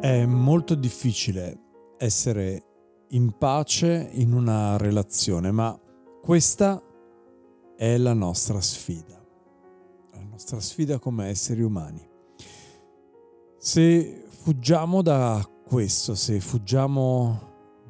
È molto difficile essere in pace in una relazione, ma questa è la nostra sfida, la nostra sfida come esseri umani. Se fuggiamo da questo, se fuggiamo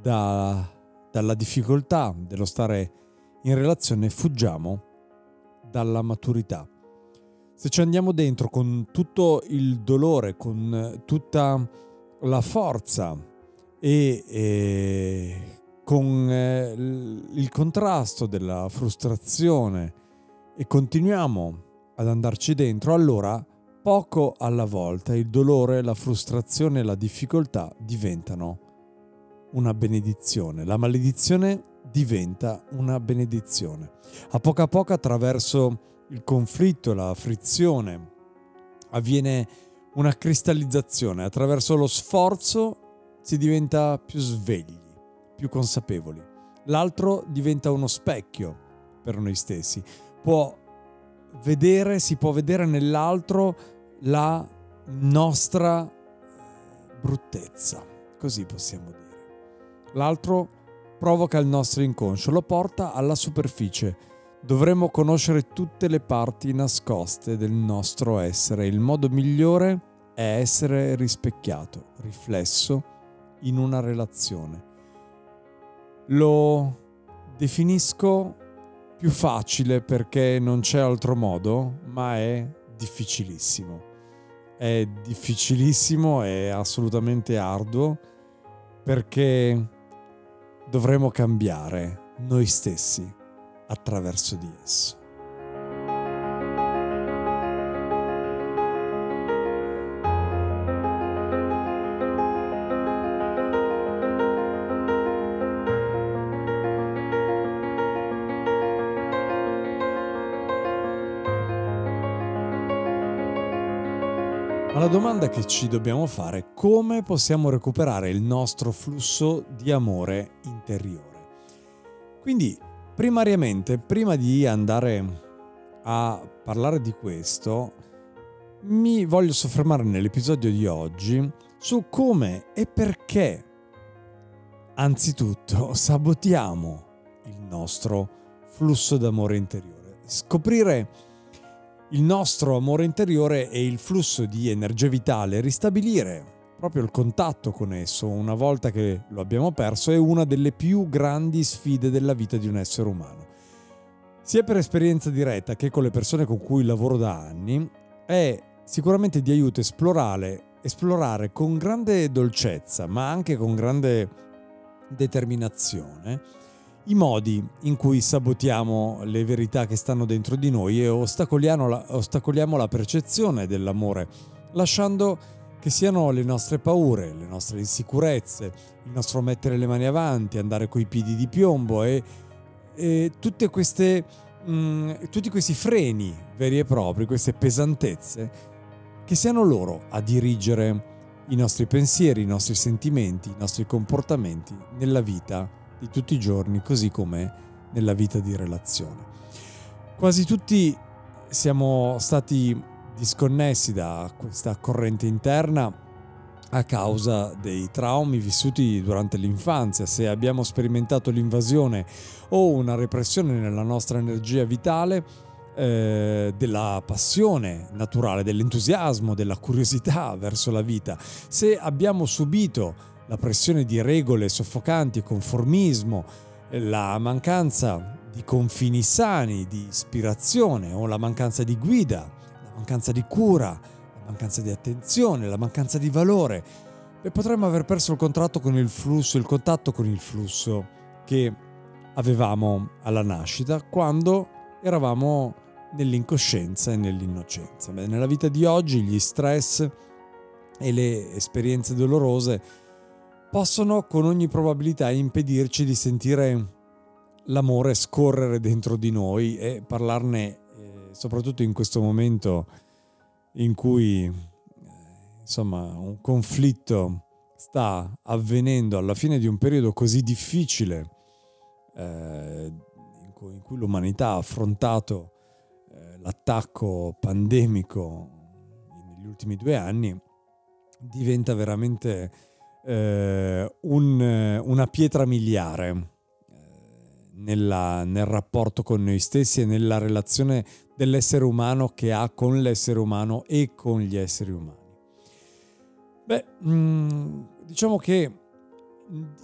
da, dalla difficoltà dello stare in relazione, fuggiamo dalla maturità. Se ci andiamo dentro con tutto il dolore, con tutta la forza e, e con eh, il contrasto della frustrazione e continuiamo ad andarci dentro, allora poco alla volta il dolore, la frustrazione e la difficoltà diventano una benedizione. La maledizione diventa una benedizione. A poco a poco attraverso il conflitto, la frizione, avviene una cristallizzazione. Attraverso lo sforzo si diventa più svegli, più consapevoli. L'altro diventa uno specchio per noi stessi. Può vedere, si può vedere nell'altro la nostra bruttezza, così possiamo dire. L'altro provoca il nostro inconscio, lo porta alla superficie. Dovremmo conoscere tutte le parti nascoste del nostro essere. Il modo migliore è essere rispecchiato, riflesso in una relazione. Lo definisco più facile perché non c'è altro modo, ma è difficilissimo. È difficilissimo, è assolutamente arduo perché dovremo cambiare noi stessi attraverso di esso. Ma la domanda che ci dobbiamo fare è come possiamo recuperare il nostro flusso di amore interiore. Quindi, primariamente, prima di andare a parlare di questo, mi voglio soffermare nell'episodio di oggi su come e perché, anzitutto, sabotiamo il nostro flusso d'amore interiore. Scoprire il nostro amore interiore e il flusso di energia vitale, ristabilire proprio il contatto con esso una volta che lo abbiamo perso è una delle più grandi sfide della vita di un essere umano. Sia per esperienza diretta che con le persone con cui lavoro da anni, è sicuramente di aiuto esplorare, esplorare con grande dolcezza, ma anche con grande determinazione, i modi in cui sabotiamo le verità che stanno dentro di noi e ostacoliamo la, ostacoliamo la percezione dell'amore, lasciando che siano le nostre paure, le nostre insicurezze, il nostro mettere le mani avanti, andare coi piedi di piombo e, e queste, mh, mm, tutti questi freni veri e propri, queste pesantezze, che siano loro a dirigere i nostri pensieri, i nostri sentimenti, i nostri comportamenti nella vita di tutti i giorni, così come nella vita di relazione. Quasi tutti siamo stati disconnessi da questa corrente interna a causa dei traumi vissuti durante l'infanzia, se abbiamo sperimentato l'invasione o una repressione nella nostra energia vitale, eh, della passione naturale, dell'entusiasmo, della curiosità verso la vita, se abbiamo subito la pressione di regole soffocanti, conformismo, la mancanza di confini sani, di ispirazione o la mancanza di guida, la mancanza di cura, mancanza di attenzione, la mancanza di valore e potremmo aver perso il contratto con il flusso, il contatto con il flusso che avevamo alla nascita quando eravamo nell'incoscienza e nell'innocenza. Beh, nella vita di oggi gli stress e le esperienze dolorose possono con ogni probabilità impedirci di sentire l'amore scorrere dentro di noi e parlarne eh, soprattutto in questo momento in cui eh, insomma un conflitto sta avvenendo alla fine di un periodo così difficile eh, in, cui, in, cui, l'umanità ha affrontato eh, l'attacco pandemico negli ultimi due anni diventa veramente eh, un, una pietra miliare nella, nel rapporto con noi stessi e nella relazione dell'essere umano che ha con l'essere umano e con gli esseri umani. Beh, mm, diciamo che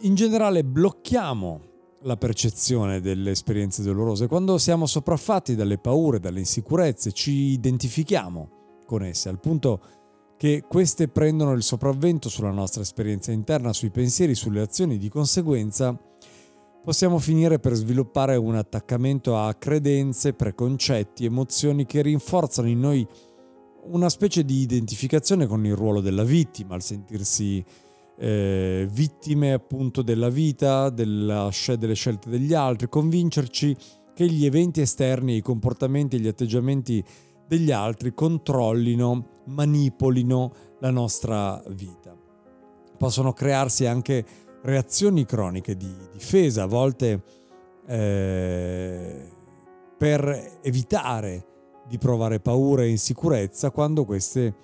in generale blocchiamo la percezione delle esperienze dolorose. Quando siamo sopraffatti dalle paure, dalle insicurezze, ci identifichiamo con esse, al punto che queste prendono il sopravvento sulla nostra esperienza interna, sui pensieri, sulle azioni, di conseguenza possiamo finire per sviluppare un attaccamento a credenze, preconcetti, emozioni che rinforzano in noi una specie di identificazione con il ruolo della vittima, al sentirsi eh, vittime appunto della vita, della, delle scelte degli altri, convincerci che gli eventi esterni, i comportamenti e gli atteggiamenti degli altri controllino, manipolino la nostra vita. Possono crearsi anche reazioni croniche di difesa, a volte eh, per evitare di provare paura e insicurezza quando queste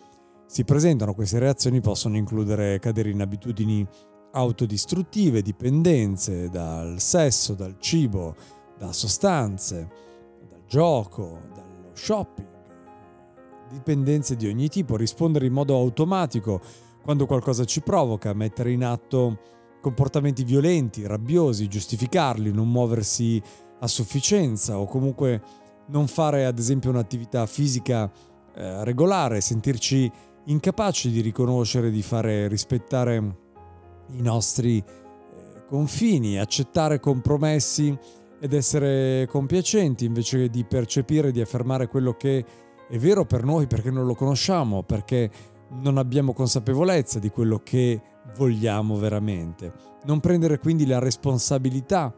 si presentano. Queste reazioni possono includere cadere in abitudini autodistruttive, dipendenze dal sesso, dal cibo, da sostanze, dal gioco, dallo shopping, dipendenze di ogni tipo, rispondere in modo automatico quando qualcosa ci provoca, mettere in atto comportamenti violenti, rabbiosi, giustificarli, non muoversi a sufficienza o comunque non fare ad esempio un'attività fisica eh, regolare, sentirci incapaci di riconoscere, di fare rispettare i nostri eh, confini, accettare compromessi ed essere compiacenti invece di percepire, di affermare quello che è vero per noi perché non lo conosciamo, perché non abbiamo consapevolezza di quello che vogliamo veramente. Non prendere quindi la responsabilità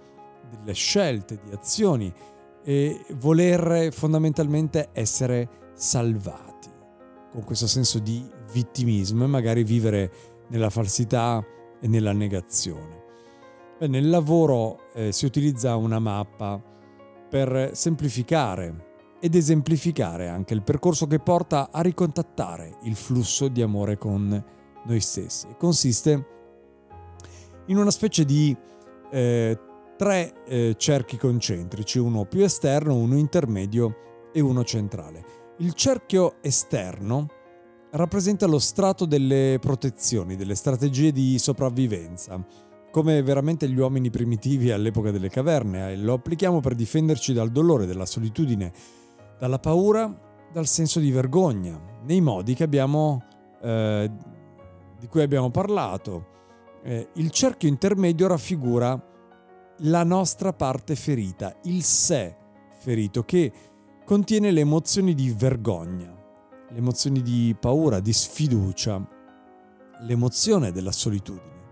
delle scelte, di azioni e voler fondamentalmente essere salvati, con questo senso di vittimismo e magari vivere nella falsità e nella negazione. Beh, nel lavoro eh, si utilizza una mappa per semplificare ed esemplificare anche il percorso che porta a ricontattare il flusso di amore con noi stessi. Consiste in una specie di eh, tre eh, cerchi concentrici, uno più esterno, uno intermedio e uno centrale. Il cerchio esterno rappresenta lo strato delle protezioni, delle strategie di sopravvivenza, come veramente gli uomini primitivi all'epoca delle caverne, lo applichiamo per difenderci dal dolore, dalla solitudine, dalla paura, dal senso di vergogna, nei modi abbiamo, eh, di cui abbiamo parlato. Eh, il cerchio intermedio raffigura la nostra parte ferita, il sé ferito, che contiene le emozioni di vergogna, le emozioni di paura, di sfiducia, l'emozione della solitudine,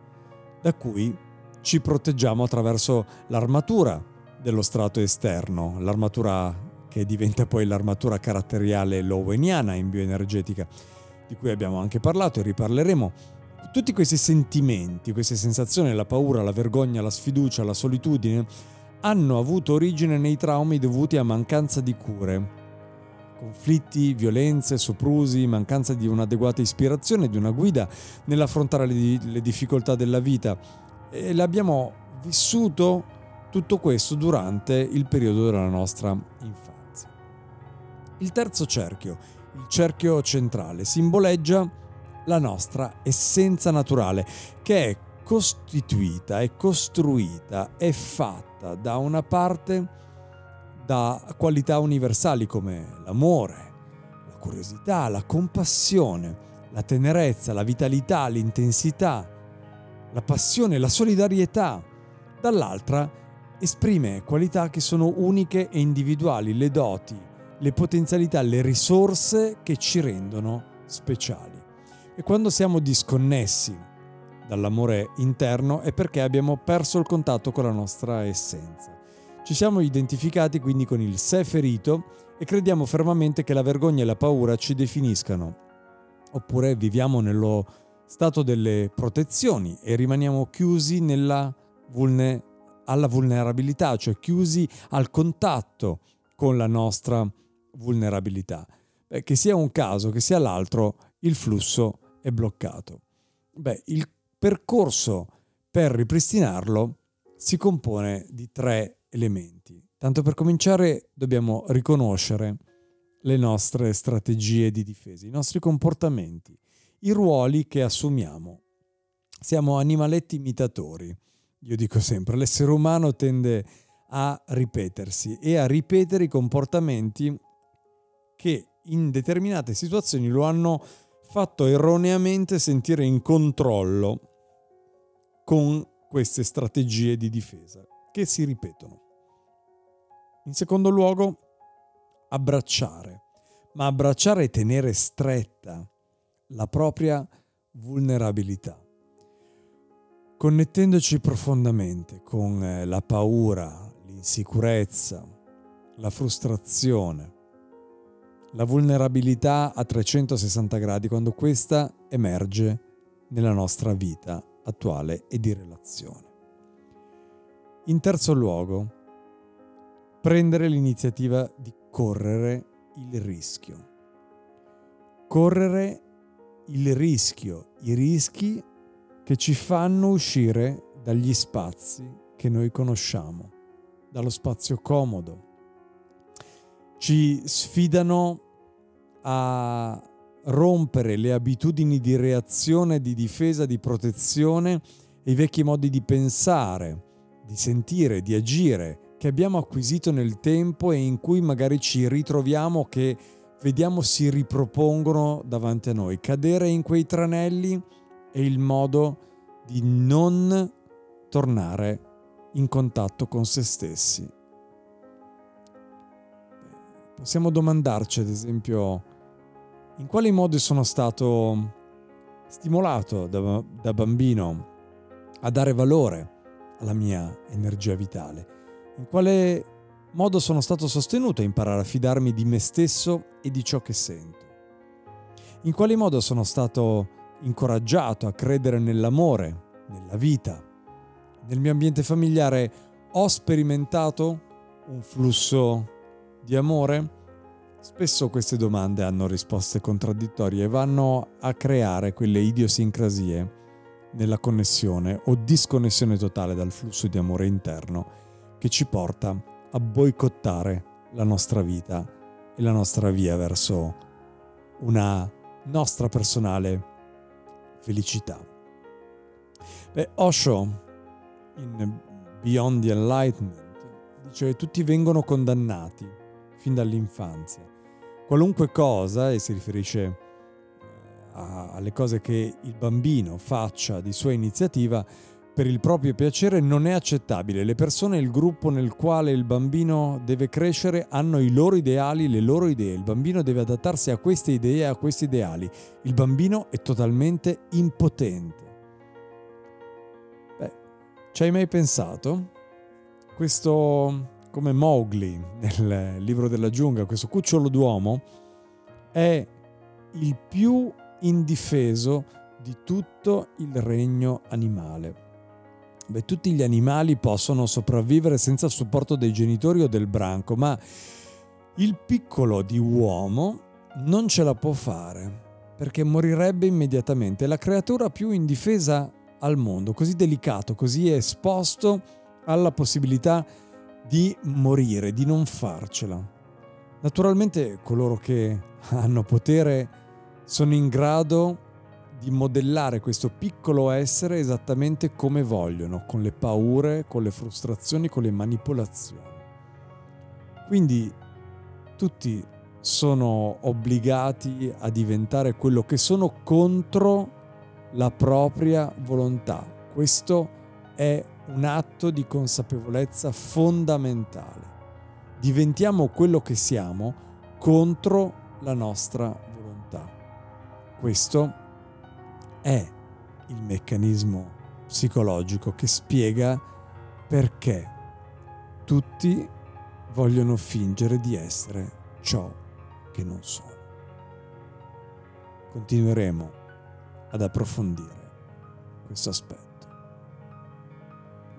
da cui ci proteggiamo attraverso l'armatura dello strato esterno, l'armatura che diventa poi l'armatura caratteriale loweniana in bioenergetica, di cui abbiamo anche parlato e riparleremo. Tutti questi sentimenti, queste sensazioni, la paura, la vergogna, la sfiducia, la solitudine, hanno avuto origine nei traumi dovuti a mancanza di cure, conflitti, violenze, soprusi, mancanza di un'adeguata ispirazione, di una guida nell'affrontare le, difficoltà della vita. E l'abbiamo vissuto tutto questo durante il periodo della nostra infanzia. Il terzo cerchio, il cerchio centrale, simboleggia la nostra essenza naturale, che è costituita, è costruita, è fatta da una parte da qualità universali come l'amore, la curiosità, la compassione, la tenerezza, la vitalità, l'intensità, la passione, la solidarietà. Dall'altra esprime qualità che sono uniche e individuali, le doti, le potenzialità, le risorse che ci rendono speciali. E quando siamo disconnessi dall'amore interno è perché abbiamo perso il contatto con la nostra essenza. Ci siamo identificati quindi con il sé ferito e crediamo fermamente che la vergogna e la paura ci definiscano. Oppure viviamo nello stato delle protezioni e rimaniamo chiusi vulne- alla vulnerabilità, cioè chiusi al contatto con la nostra vulnerabilità. Beh, che sia un caso, che sia l'altro, il flusso è bloccato. Beh, il percorso per ripristinarlo si compone di tre elementi. Tanto per cominciare dobbiamo riconoscere le nostre strategie di difesa, i nostri comportamenti, i ruoli che assumiamo. Siamo animaletti imitatori. Io dico sempre, l'essere umano tende a ripetersi e a ripetere i comportamenti che in determinate situazioni lo hanno fatto erroneamente sentire in controllo con queste strategie di difesa che si ripetono. In secondo luogo, abbracciare, ma abbracciare e tenere stretta la propria vulnerabilità, connettendoci profondamente con eh, la paura, l'insicurezza, la frustrazione, la vulnerabilità a 360 gradi quando questa emerge nella nostra vita attuale e di relazione. In terzo luogo, prendere l'iniziativa di correre il rischio. Correre il rischio, i rischi che ci fanno uscire dagli spazi che noi conosciamo, dallo spazio comodo. Ci sfidano a rompere le abitudini di reazione, di difesa, di protezione i vecchi modi di pensare, di sentire, di agire che abbiamo acquisito nel tempo e in cui magari ci ritroviamo che vediamo si ripropongono davanti a noi. Cadere in quei tranelli è il modo di non tornare in contatto con se stessi. Possiamo domandarci, ad esempio, in quale modo sono stato stimolato da, da bambino a dare valore alla mia energia vitale in quale modo sono stato sostenuto a imparare a fidarmi di me stesso e di ciò che sento? In quale modo sono stato incoraggiato a credere nell'amore, nella vita? Nel mio ambiente familiare ho sperimentato un flusso di amore? Spesso queste domande hanno risposte contraddittorie e vanno a creare quelle idiosincrasie nella connessione o disconnessione totale dal flusso di amore interno che ci porta a boicottare la nostra vita e la nostra via verso una nostra personale felicità. Beh, Osho in Beyond the Enlightenment dice che tutti vengono condannati fin dall'infanzia. Qualunque cosa, e si riferisce eh, alle cose che il bambino faccia di sua iniziativa, per il proprio piacere non è accettabile. Le persone e il gruppo nel quale il bambino deve crescere hanno i loro ideali, le loro idee. Il bambino deve adattarsi a queste idee e a questi ideali. Il bambino è totalmente impotente. Beh, ci hai mai pensato? Questo, come Mowgli nel libro della giungla, questo cucciolo d'uomo è il più indifeso di tutto il regno animale. Beh, tutti gli animali possono sopravvivere senza il supporto dei genitori o del branco, ma Il piccolo di uomo non ce la può fare perché morirebbe immediatamente. È la creatura più indifesa al mondo, così delicato, così esposto alla possibilità di morire, di non farcela. Naturalmente coloro che hanno potere sono in grado di modellare questo piccolo essere esattamente come vogliono, con le paure, con le frustrazioni, con le manipolazioni. Quindi tutti sono obbligati a diventare quello che sono contro la propria volontà. Questo è un atto di consapevolezza fondamentale. Diventiamo quello che siamo contro la nostra volontà. Questo è il meccanismo psicologico che spiega perché tutti vogliono fingere di essere ciò che non sono. Continueremo ad approfondire questo aspetto.